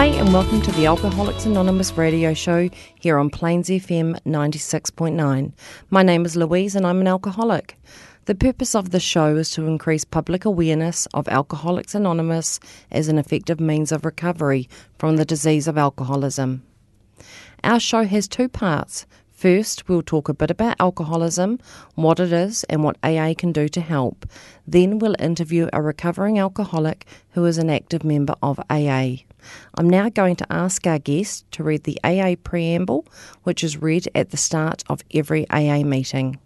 Hi, and welcome to the Alcoholics Anonymous radio show here on Plains FM 96.9. My name is Louise, and I'm an alcoholic. The purpose of the show is to increase public awareness of Alcoholics Anonymous as an effective means of recovery from the disease of alcoholism. Our show has two parts. First, we'll talk a bit about alcoholism, what it is, and what AA can do to help. Then, we'll interview a recovering alcoholic who is an active member of AA. I'm now going to ask our guest to read the AA preamble, which is read at the start of every AA meeting.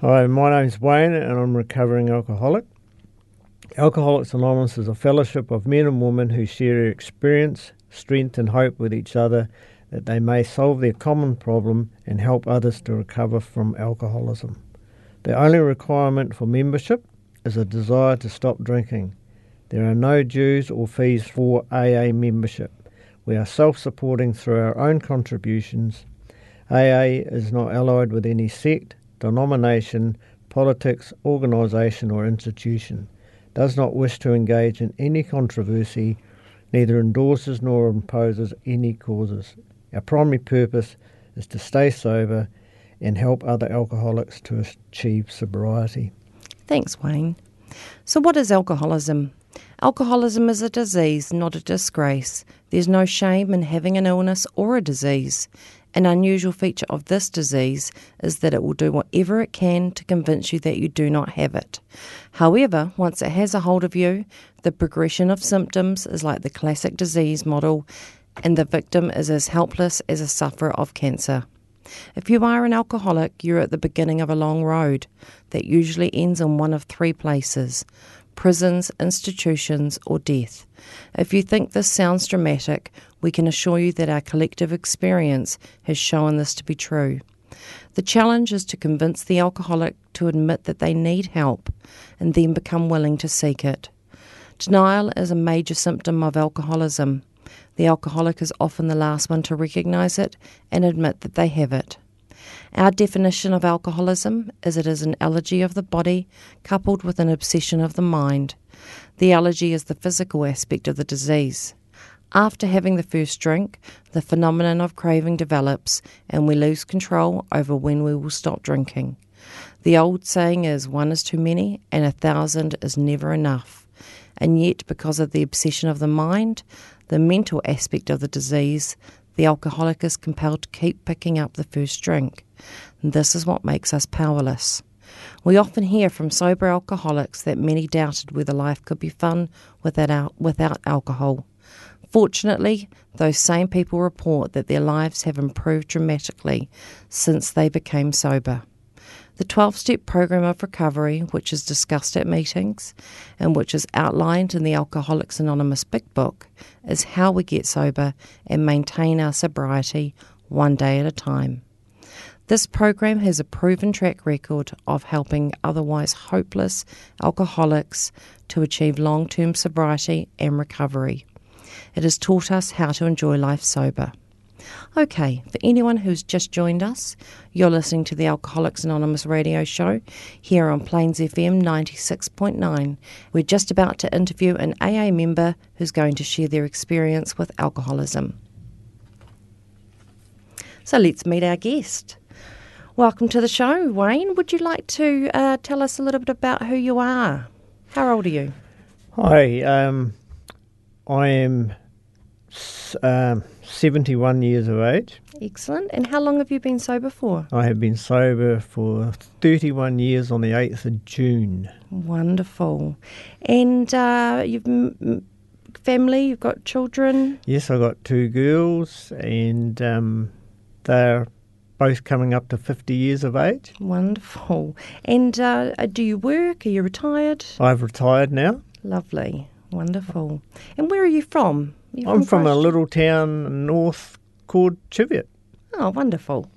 Hi, my name's Wayne and I'm a recovering alcoholic. Alcoholics Anonymous is a fellowship of men and women who share their experience, strength, and hope with each other that they may solve their common problem and help others to recover from alcoholism. The only requirement for membership is a desire to stop drinking. There are no dues or fees for AA membership. We are self supporting through our own contributions. AA is not allied with any sect, denomination, politics, organisation, or institution, does not wish to engage in any controversy, neither endorses nor imposes any causes. Our primary purpose is to stay sober and help other alcoholics to achieve sobriety. Thanks, Wayne. So, what is alcoholism? Alcoholism is a disease, not a disgrace. There's no shame in having an illness or a disease. An unusual feature of this disease is that it will do whatever it can to convince you that you do not have it. However, once it has a hold of you, the progression of symptoms is like the classic disease model, and the victim is as helpless as a sufferer of cancer. If you are an alcoholic, you're at the beginning of a long road that usually ends in one of three places prisons, institutions, or death. If you think this sounds dramatic, we can assure you that our collective experience has shown this to be true. The challenge is to convince the alcoholic to admit that they need help and then become willing to seek it. Denial is a major symptom of alcoholism. The alcoholic is often the last one to recognize it and admit that they have it. Our definition of alcoholism is it is an allergy of the body coupled with an obsession of the mind. The allergy is the physical aspect of the disease. After having the first drink, the phenomenon of craving develops and we lose control over when we will stop drinking. The old saying is one is too many and a thousand is never enough. And yet, because of the obsession of the mind, the mental aspect of the disease, the alcoholic is compelled to keep picking up the first drink. And this is what makes us powerless. We often hear from sober alcoholics that many doubted whether life could be fun without, without alcohol. Fortunately, those same people report that their lives have improved dramatically since they became sober. The 12 step program of recovery, which is discussed at meetings and which is outlined in the Alcoholics Anonymous Big Book, is how we get sober and maintain our sobriety one day at a time. This program has a proven track record of helping otherwise hopeless alcoholics to achieve long term sobriety and recovery. It has taught us how to enjoy life sober. Okay, for anyone who's just joined us, you're listening to the Alcoholics Anonymous radio show here on Plains FM 96.9. We're just about to interview an AA member who's going to share their experience with alcoholism. So let's meet our guest. Welcome to the show, Wayne. Would you like to uh, tell us a little bit about who you are? How old are you? Hi, um, I am um, 71 years of age. Excellent. And how long have you been sober for? I have been sober for 31 years on the 8th of June. Wonderful. And uh, you've m- family, you've got children? Yes, I've got two girls, and um, they're both coming up to 50 years of age. Wonderful. And uh, do you work? Are you retired? I've retired now. Lovely. Wonderful. And where are you from? You I'm from a little town north called Cheviot. Oh, wonderful.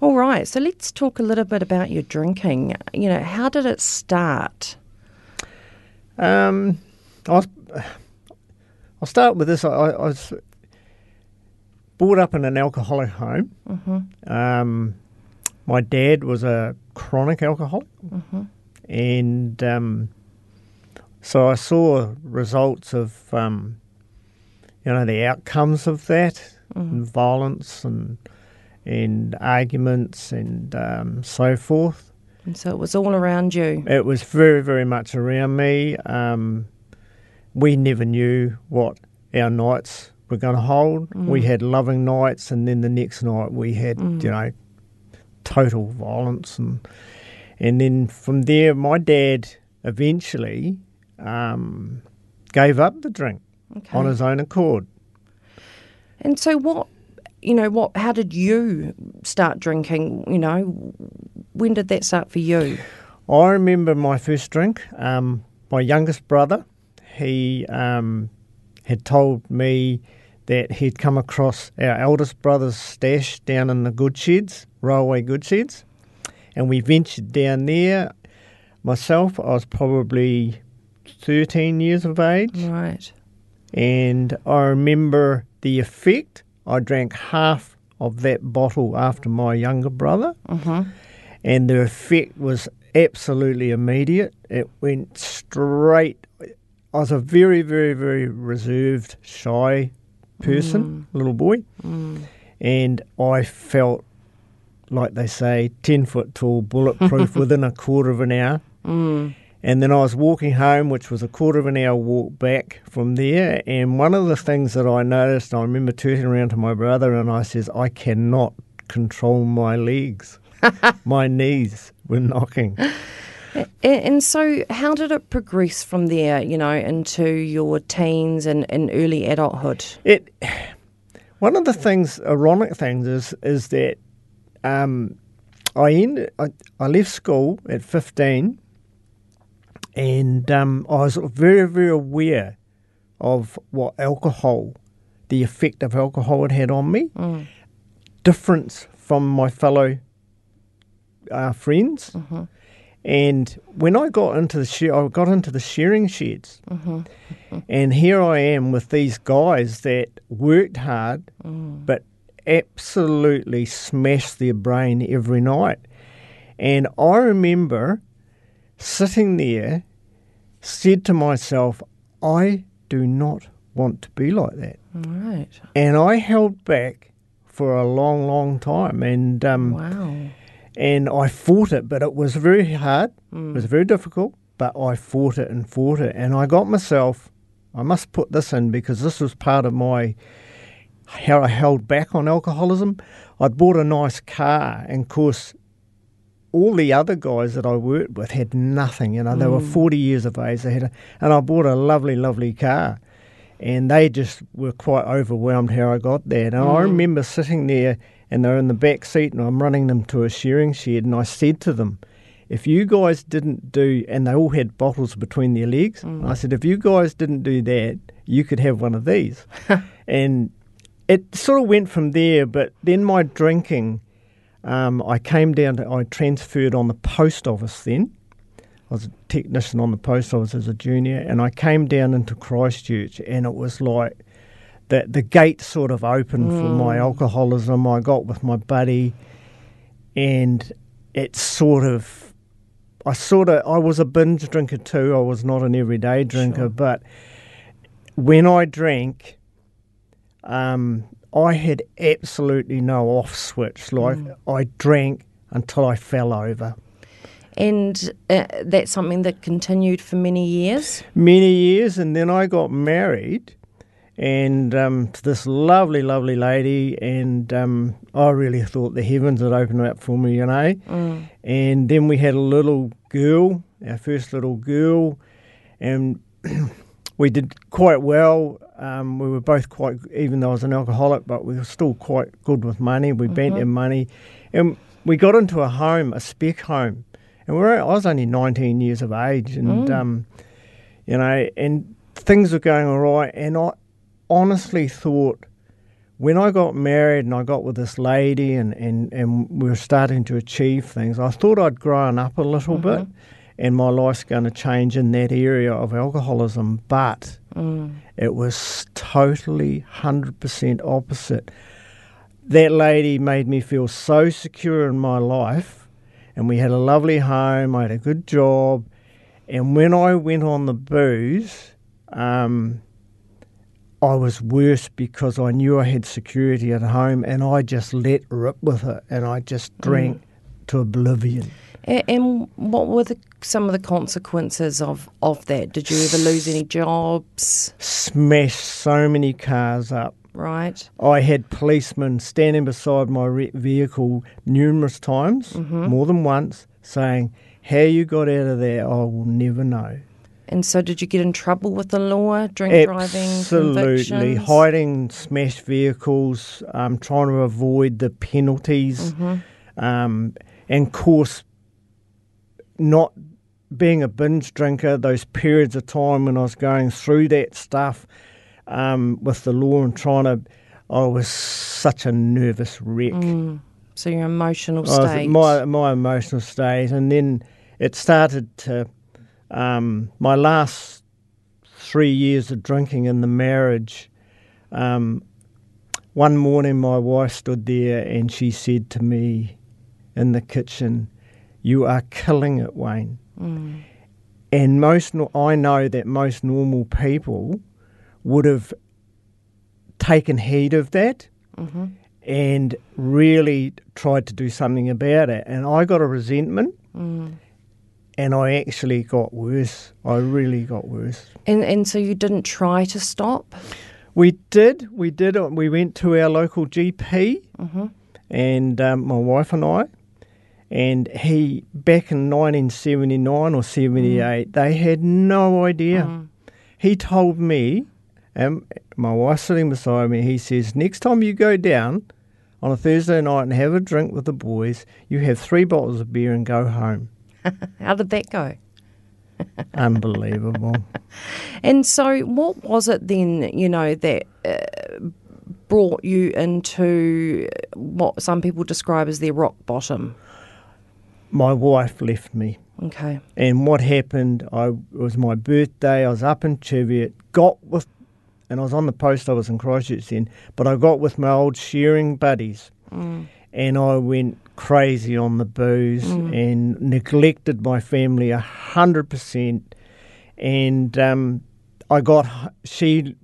All right, so let's talk a little bit about your drinking. You know, how did it start? Um, I was, I'll start with this. I, I was brought up in an alcoholic home. Mm-hmm. Um, my dad was a chronic alcoholic, Mm-hmm. and um, so I saw results of, um, you know, the outcomes of that, and violence and and arguments and um, so forth. And so it was all around you. It was very, very much around me. Um, we never knew what our nights were going to hold. We had loving nights, and then the next night we had, you know, total violence, and and then from there, my dad eventually um, gave up the drink Okay. on his own accord. And so what you know, what how did you start drinking, you know? When did that start for you? I remember my first drink. Um, my youngest brother, he um, had told me that he'd come across our eldest brother's stash down in the good sheds, railway good sheds, and we ventured down there. Myself, I was probably 13 years of age, Right. And I remember the effect. I drank half of that bottle after my younger brother Mm-hmm. and the effect was absolutely immediate. It went straight. I was a very, very, very reserved, shy person, little boy, and I felt like they say, ten foot tall, bulletproof within a quarter of an hour. Mm. And then I was walking home, which was a quarter of an hour walk back from there. And one of the things that I noticed, I remember turning around to my brother and I says, I cannot control my legs. my knees were knocking. And so, how did it progress from there, you know, into your teens and, and early adulthood? It one of the things, ironic things, is is that um, I ended. I, I left school at fifteen, and um, I was very very aware of what alcohol, the effect of alcohol had had on me. Mm. Difference from my fellow uh, friends. Mm-hmm. And when I got into the share, I got into the shearing sheds, Mm-hmm. and here I am with these guys that worked hard, Mm. but absolutely smashed their brain every night. And I remember sitting there, said to myself, I do not want to be like that. Right. And I held back for a long, long time, and um, Wow. and I fought it, but it was very hard. It was very difficult, but I fought it and fought it, and I got myself. I must put this in because this was part of my how I held back on alcoholism. I bought a nice car, and of course, all the other guys that I worked with had nothing. You know, they were mm. forty years of age. They had, a, and I bought a lovely, lovely car, and they just were quite overwhelmed how I got there. And I mm. remember sitting there, and they're in the back seat, and I'm running them to a shearing shed, and I said to them, "If you guys didn't do," and they all had bottles between their legs, and I said, "If you guys didn't do that, you could have one of these," and it sort of went from there. But then my drinking. Um, I came down to, I transferred on the post office then. I was a technician on the post office as a junior, and I came down into Christchurch, and it was like the, the gate sort of opened for my alcoholism. I got with my buddy, and it sort of, I sort of, I was a binge drinker too. I was not an everyday drinker, Sure. but when I drank, um, I had absolutely no off switch. Like I drank until I fell over. And uh, that's something that continued for many years. Many years, and then I got married, and um, to this lovely, lovely lady, and um, I really thought the heavens had opened up for me, you know. Mm. And then we had a little girl, our first little girl, and we did quite well. Um, we were both quite, even though I was an alcoholic, but we were still quite good with money. We bent in money, and we got into a home, a spec home, and we were, I was only 19 years of age, and um, you you know, and things were going all right. And I honestly thought when I got married and I got with this lady and, and, and we were starting to achieve things, I thought I'd grown up a little Mm-hmm. bit and my life's going to change in that area of alcoholism. But Mm. it was totally 100% opposite. That lady made me feel so secure in my life, and we had a lovely home, I had a good job. And when I went on the booze, um, I was worse because I knew I had security at home and I just let rip with it and I just drank to oblivion. A- And what were the, some of the consequences of, of that? Did you ever lose any jobs? Smashed so many cars up. Right. I had policemen standing beside my re- vehicle numerous times, more than once, saying, How you got out of there, I will never know. And so, did you get in trouble with the law, drink driving Absolutely. Hiding smashed vehicles, um, trying to avoid the penalties. Um, and, of course, not being a binge drinker, those periods of time when I was going through that stuff um, with the law and trying to, I was such a nervous wreck. So your emotional state. my my emotional state, and then it started to. Um, my last three years of drinking in the marriage. Um, one morning, my wife stood there and she said to me in the kitchen, "You are killing it, Wayne." Mm. And most, I know that most normal people would have taken heed of that mm-hmm. and really tried to do something about it. And I got a resentment, mm. and I actually got worse. I really got worse. and and so you didn't try to stop. We did, we did. We went to our local GP, mm-hmm. and um, my wife and I, and he back in 1979 or 78, mm. they had no idea. Mm. He told me, and my wife sitting beside me, he says, next time you go down on a Thursday night and have a drink with the boys, you have three bottles of beer and go home. How did that go? Unbelievable. And so, what was it then? You know that uh, brought you into what some people describe as their rock bottom. My wife left me. Okay. And what happened, I it was my birthday, I was up in Cheviot, got with, and I was on the post, I was in Christchurch then, but I got with my old shearing buddies. And I went crazy on the booze and neglected my family a hundred percent. And um, I got she,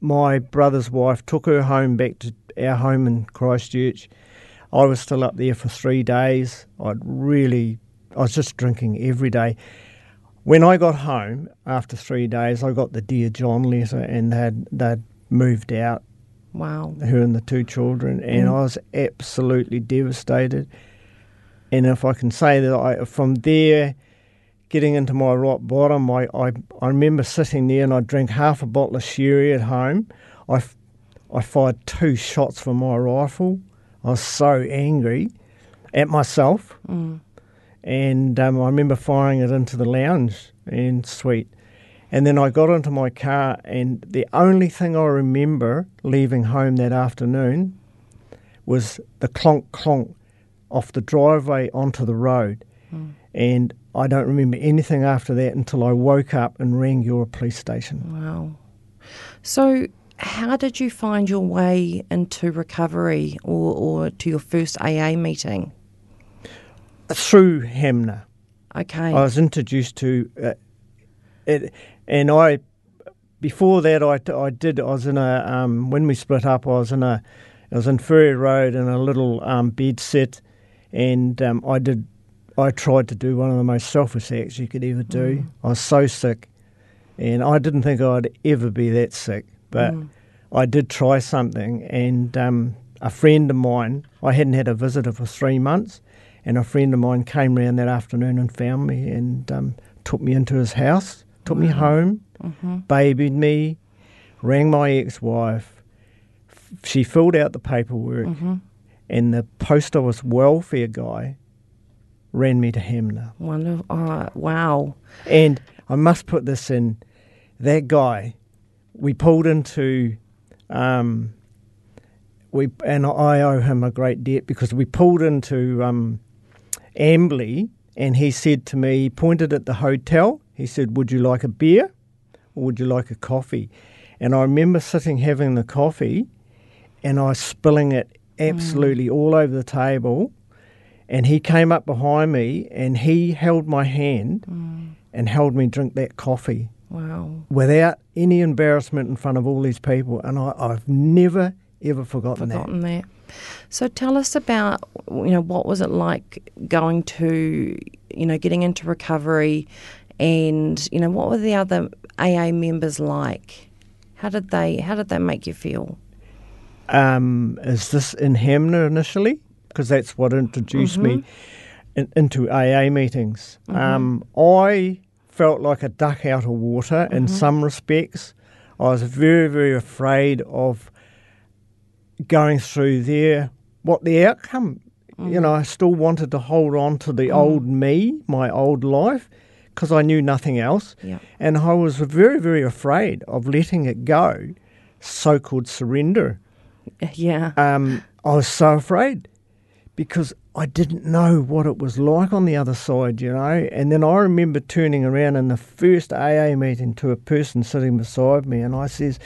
my brother's wife, took her home back to our home in Christchurch. I was still up there for three days. I'd really, I was just drinking every day. When I got home after three days, I got the Dear John letter and they'd, they'd moved out, Wow. her and the two children, and mm. I was absolutely devastated. And if I can say that, I, from there, getting into my rock bottom, I, I, I remember sitting there and I drank half a bottle of sherry at home. I, I fired two shots from my rifle. I was so angry at myself. And um, I remember firing it into the lounge and suite. And then I got into my car, and the only thing I remember leaving home that afternoon was the clonk clonk off the driveway onto the road. And I don't remember anything after that until I woke up and rang your police station. Wow. So, how did you find your way into recovery or, or to your first AA meeting? Through Hanmer. Okay. I was introduced to uh, it, and I before that I, I did I was in a um, when we split up I was in a I was in Ferry Road in a little um, bed set, and um, I did I tried to do one of the most selfish acts you could ever do. I was so sick, and I didn't think I'd ever be that sick, but mm. I did try something, and um, a friend of mine I hadn't had a visitor for three months. And a friend of mine came round that afternoon and found me and um, took me into his house, took me mm. home, mm-hmm. babied me, rang my ex wife. She filled out the paperwork, mm-hmm. and the post office welfare guy ran me to Hanmer. Wonderful. Oh, wow. And I must put this in. That guy, we pulled into, um, we and I owe him a great debt because we pulled into um, Amberley, and he said to me, he pointed at the hotel. He said, "Would you like a beer, or would you like a coffee?" And I remember sitting having the coffee, and I spilling it absolutely mm. all over the table. And he came up behind me and he held my hand mm. and held me drink that coffee. Wow. Without any embarrassment in front of all these people. And I, have never, ever forgotten, forgotten that. that. So tell us about, you know, what was it like going to, you know, getting into recovery and, you know, what were the other AA members like? How did they, how did they make you feel? Um, is this in Hanmer initially? Because that's what introduced mm-hmm. me in, into AA meetings. Mm-hmm. Um, I felt like a duck out of water mm-hmm. in some respects. I was very, very afraid of going through there, what the outcome. You know, I still wanted to hold on to the mm. old me, my old life, because I knew nothing else. Yeah. And I was very, very afraid of letting it go, so called surrender. Yeah. Um, I was so afraid because I didn't know what it was like on the other side, you know. And then I remember turning around in the first AA meeting to a person sitting beside me, and I says,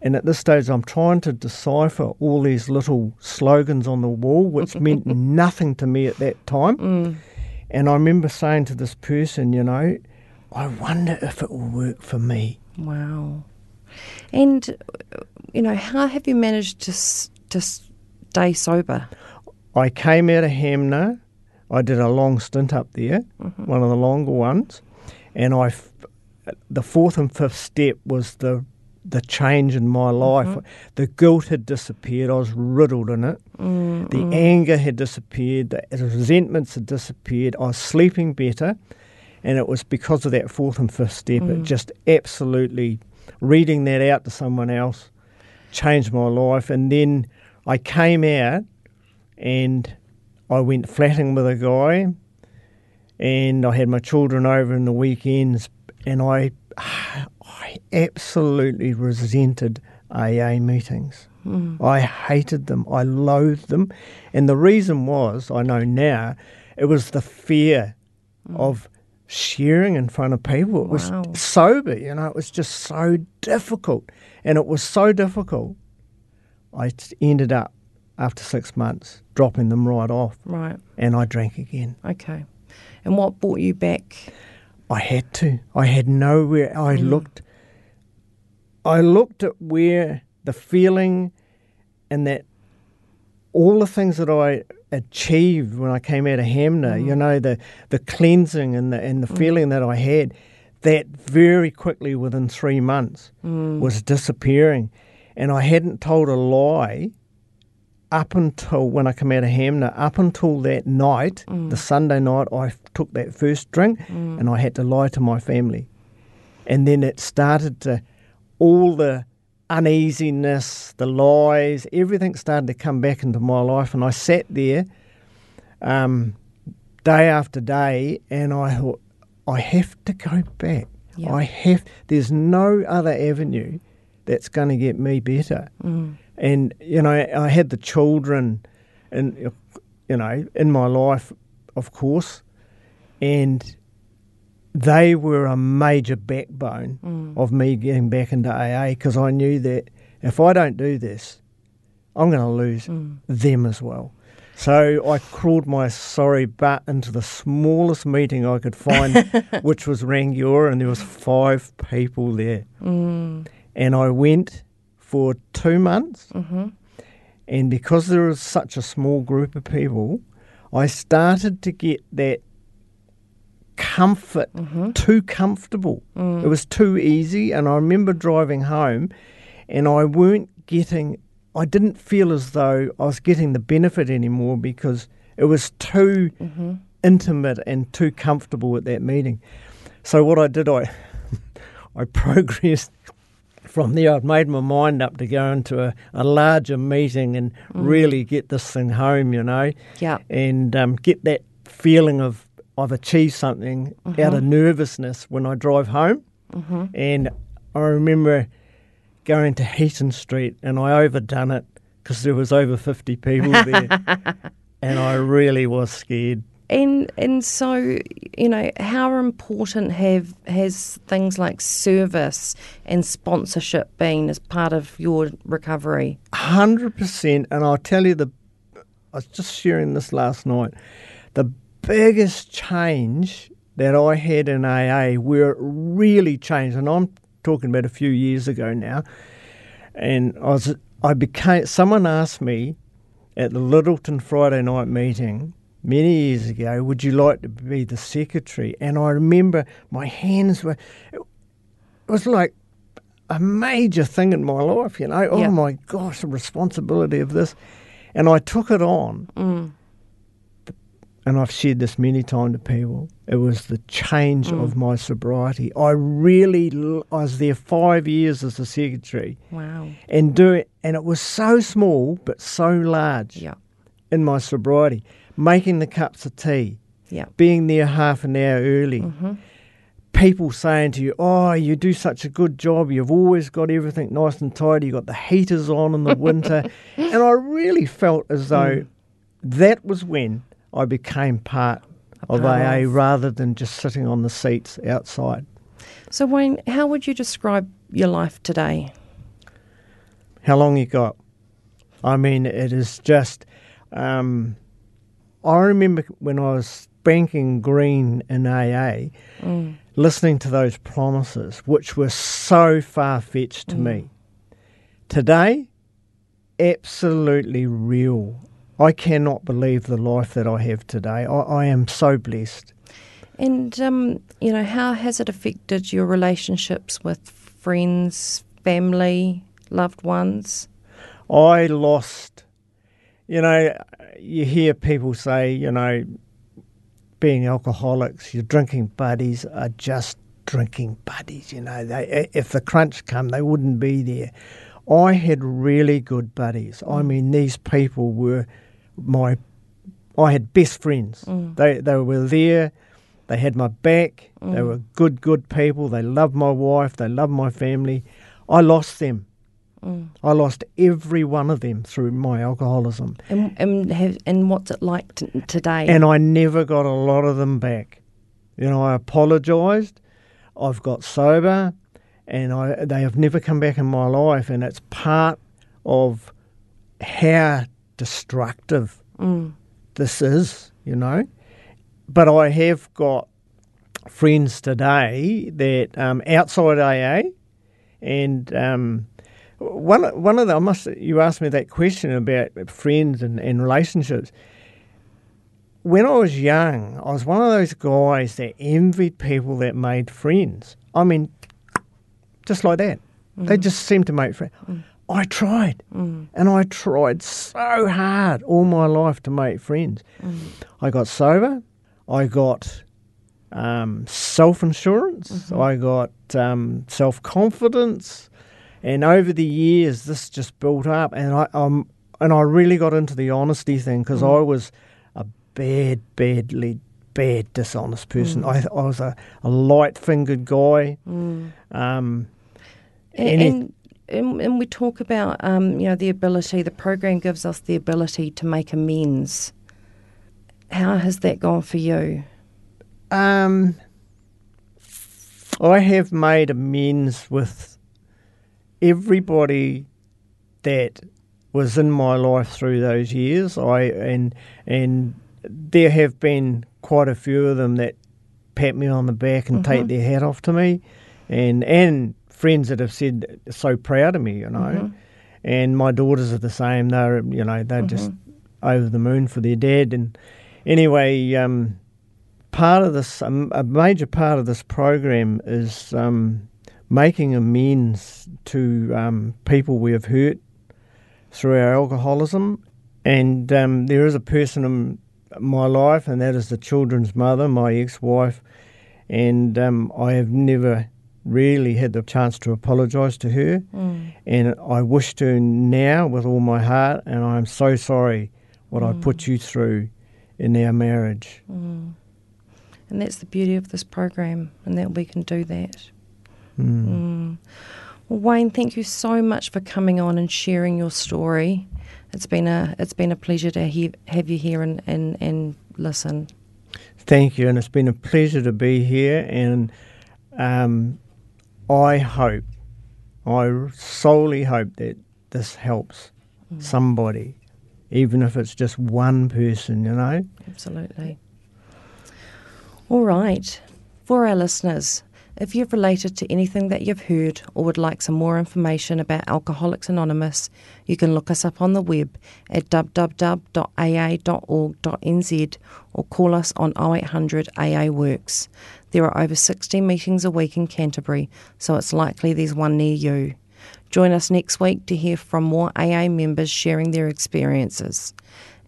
and at this stage, I'm trying to decipher all these little slogans on the wall, which meant nothing to me at that time. Mm. And I remember saying to this person, you know, I wonder if it will work for me. Wow. And you know, how have you managed to to stay sober? I came out of Hanmer. I did a long stint up there, mm-hmm. one of the longer ones, and I, the fourth and fifth step was the the change in my life. Mm-hmm. The guilt had disappeared. I was riddled in it. Mm-hmm. The anger had disappeared. The resentments had disappeared. I was sleeping better, and it was because of that fourth and fifth step. Mm. It just absolutely reading that out to someone else changed my life. And then I came out and I went flatting with a guy, and I had my children over in the weekends, and I, I absolutely resented AA meetings. Mm. I hated them. I loathed them, and the reason was I know now it was the fear mm. of sharing in front of people. It wow. was sober, you know. It was just so difficult, and it was so difficult. I ended up after six months dropping them right off. Right. And I drank again. Okay. And what brought you back? I had to. I had nowhere. I mm. looked. I looked at where the feeling and that all the things that I achieved when I came out of Hanmer, mm. you know, the the cleansing and the and the mm. feeling that I had, that very quickly within three months mm. was disappearing and I hadn't told a lie up until when I came out of Hanmer, up until that night, mm. the Sunday night, I took that first drink mm. and I had to lie to my family. And then it started to, all the uneasiness, the lies, everything started to come back into my life. And I sat there um, day after day and I thought, I have to go back. Yep. I have, there's no other avenue that's going to get me better. Mm. And you know, I had the children, and you know, in my life, of course, and they were a major backbone mm. of me getting back into AA because I knew that if I don't do this, I'm going to lose mm. them as well. So I crawled my sorry butt into the smallest meeting I could find, which was Rangiora, and there was five people there. Mm and I went for two months. Mm-hmm. And because there was such a small group of people, I started to get that comfort mm-hmm. too comfortable. Mm. It was too easy. And I remember driving home and I weren't getting, I didn't feel as though I was getting the benefit anymore because it was too mm-hmm. intimate and too comfortable at that meeting. So what I did, I I progressed from there, I'd made my mind up to go into a, a larger meeting and mm. really get this thing home, you know. Yeah. And um, get that feeling of I've achieved something out of nervousness when I drive home. And I remember going to Heaton Street and I overdone it because there was over 50 people there. and I really was scared. And and so you know how important have has things like service and sponsorship been as part of your recovery? Hundred percent, and I'll tell you the. I was just sharing this last night. The biggest change that I had in AA, where it really changed, and I'm talking about a few years ago now, and I was I became. Someone asked me at the Lyttelton Friday night meeting many years ago, "Would you like to be the secretary?" And I remember my hands were. It was like a major thing in my life, you know. Oh my gosh, the responsibility of this. And I took it on. Mm. And I've shared this many times to people. It was the change Mm. of my sobriety. I really, I was there five years as a secretary Wow. and do it, and it was so small but so large Yeah. in my sobriety. Making the cups of tea, Yeah. being there half an hour early, Mm-hmm. people saying to you, "Oh, you do such a good job. You've always got everything nice and tidy. You've got the heaters on in the winter," and I really felt as though that was when I became part of AA rather than just sitting on the seats outside. So Wayne, how would you describe your life today? How long you got? I mean, it is just. Um, I remember when I was banking green in AA, Mm. listening to those promises, which were so far fetched to me. Today, absolutely real. I cannot believe the life that I have today. I, I am so blessed. And um, you know, how has it affected your relationships with friends, family, loved ones? I lost, you know, you hear people say, you know, being alcoholics, your drinking buddies are just drinking buddies. You know, they, if the crunch come, they wouldn't be there. I had really good buddies. I mm. mean, these people were my. I had best friends. Mm. They they were there. They had my back. They mm. were good, good people. They loved my wife. They loved my family. I lost them. I lost every one of them through my alcoholism. And and have, and what's it like t- today? And I never got a lot of them back. You know, I apologised. I've got sober, and I they have never come back in my life, and it's part of how destructive Mm. this is. You know, but I have got friends today that um, outside AA, and um, one one of the I must you asked me that question about friends and, and relationships. When I was young, I was one of those guys that envied people that made friends. I mean, just like that. Mm. They just seemed to make friends. Mm. I tried, mm. and I tried so hard all my life to make friends. I got sober. I got um, self insurance. Mm-hmm. I got um, self confidence, and over the years, this just built up. And I um, and I really got into the honesty thing because I was a bad, badly bad dishonest person. I, I was a, a light fingered guy. Um, And, and, and, and we talk about, um, you know, the ability, the program gives us the ability to make amends. How has that gone for you? Um, I have made amends with everybody that was in my life through those years. I and and there have been quite a few of them that pat me on the back and take their hat off to me, and and friends that have said so proud of me, you know. And my daughters are the same. They're you know they're just over the moon for their dad. And anyway, um, part of this, um, a major part of this program is um, making amends to um, people we have hurt through our alcoholism. And um, there is a person in my life, and that is the children's mother, my ex wife. And um, I have never really had the chance to apologise to her. And I wish to now with all my heart, and I'm so sorry what I put you through in our marriage. And that's the beauty of this program, and that we can do that. Mm. Mm. Well, Wayne, thank you so much for coming on and sharing your story. It's been a it's been a pleasure to he- have you here and, and, and listen. Thank you, and it's been a pleasure to be here. And um, I hope, I solely hope that this helps Mm. somebody, even if it's just one person. You know. Absolutely. All right. For our listeners, if you've related to anything that you've heard or would like some more information about Alcoholics Anonymous, you can look us up on the web at www.aa.org.nz or call us on 0800 AA Works. There are over 60 meetings a week in Canterbury, so it's likely there's one near you. Join us next week to hear from more AA members sharing their experiences.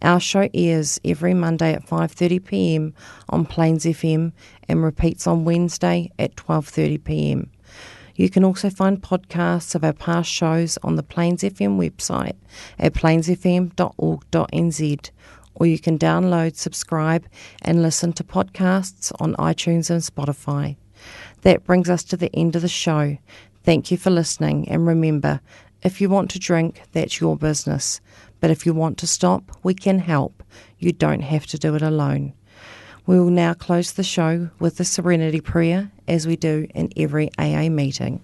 Our show airs every Monday at 5:30 p.m. on Plains FM and repeats on Wednesday at 12:30 p.m. You can also find podcasts of our past shows on the Plains FM website at plainsfm.org.nz or you can download, subscribe and listen to podcasts on iTunes and Spotify. That brings us to the end of the show. Thank you for listening and remember, if you want to drink, that's your business. But if you want to stop, we can help. You don't have to do it alone. We will now close the show with the Serenity Prayer, as we do in every AA meeting.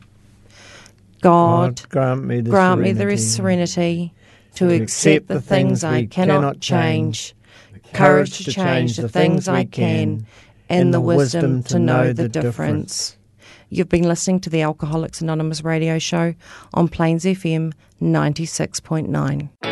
God, grant me the grant me serenity the serenity to to accept the things I cannot change, courage to change the things I can, and the wisdom to know the difference. You've been listening to the Alcoholics Anonymous radio show on Plains FM 96.9.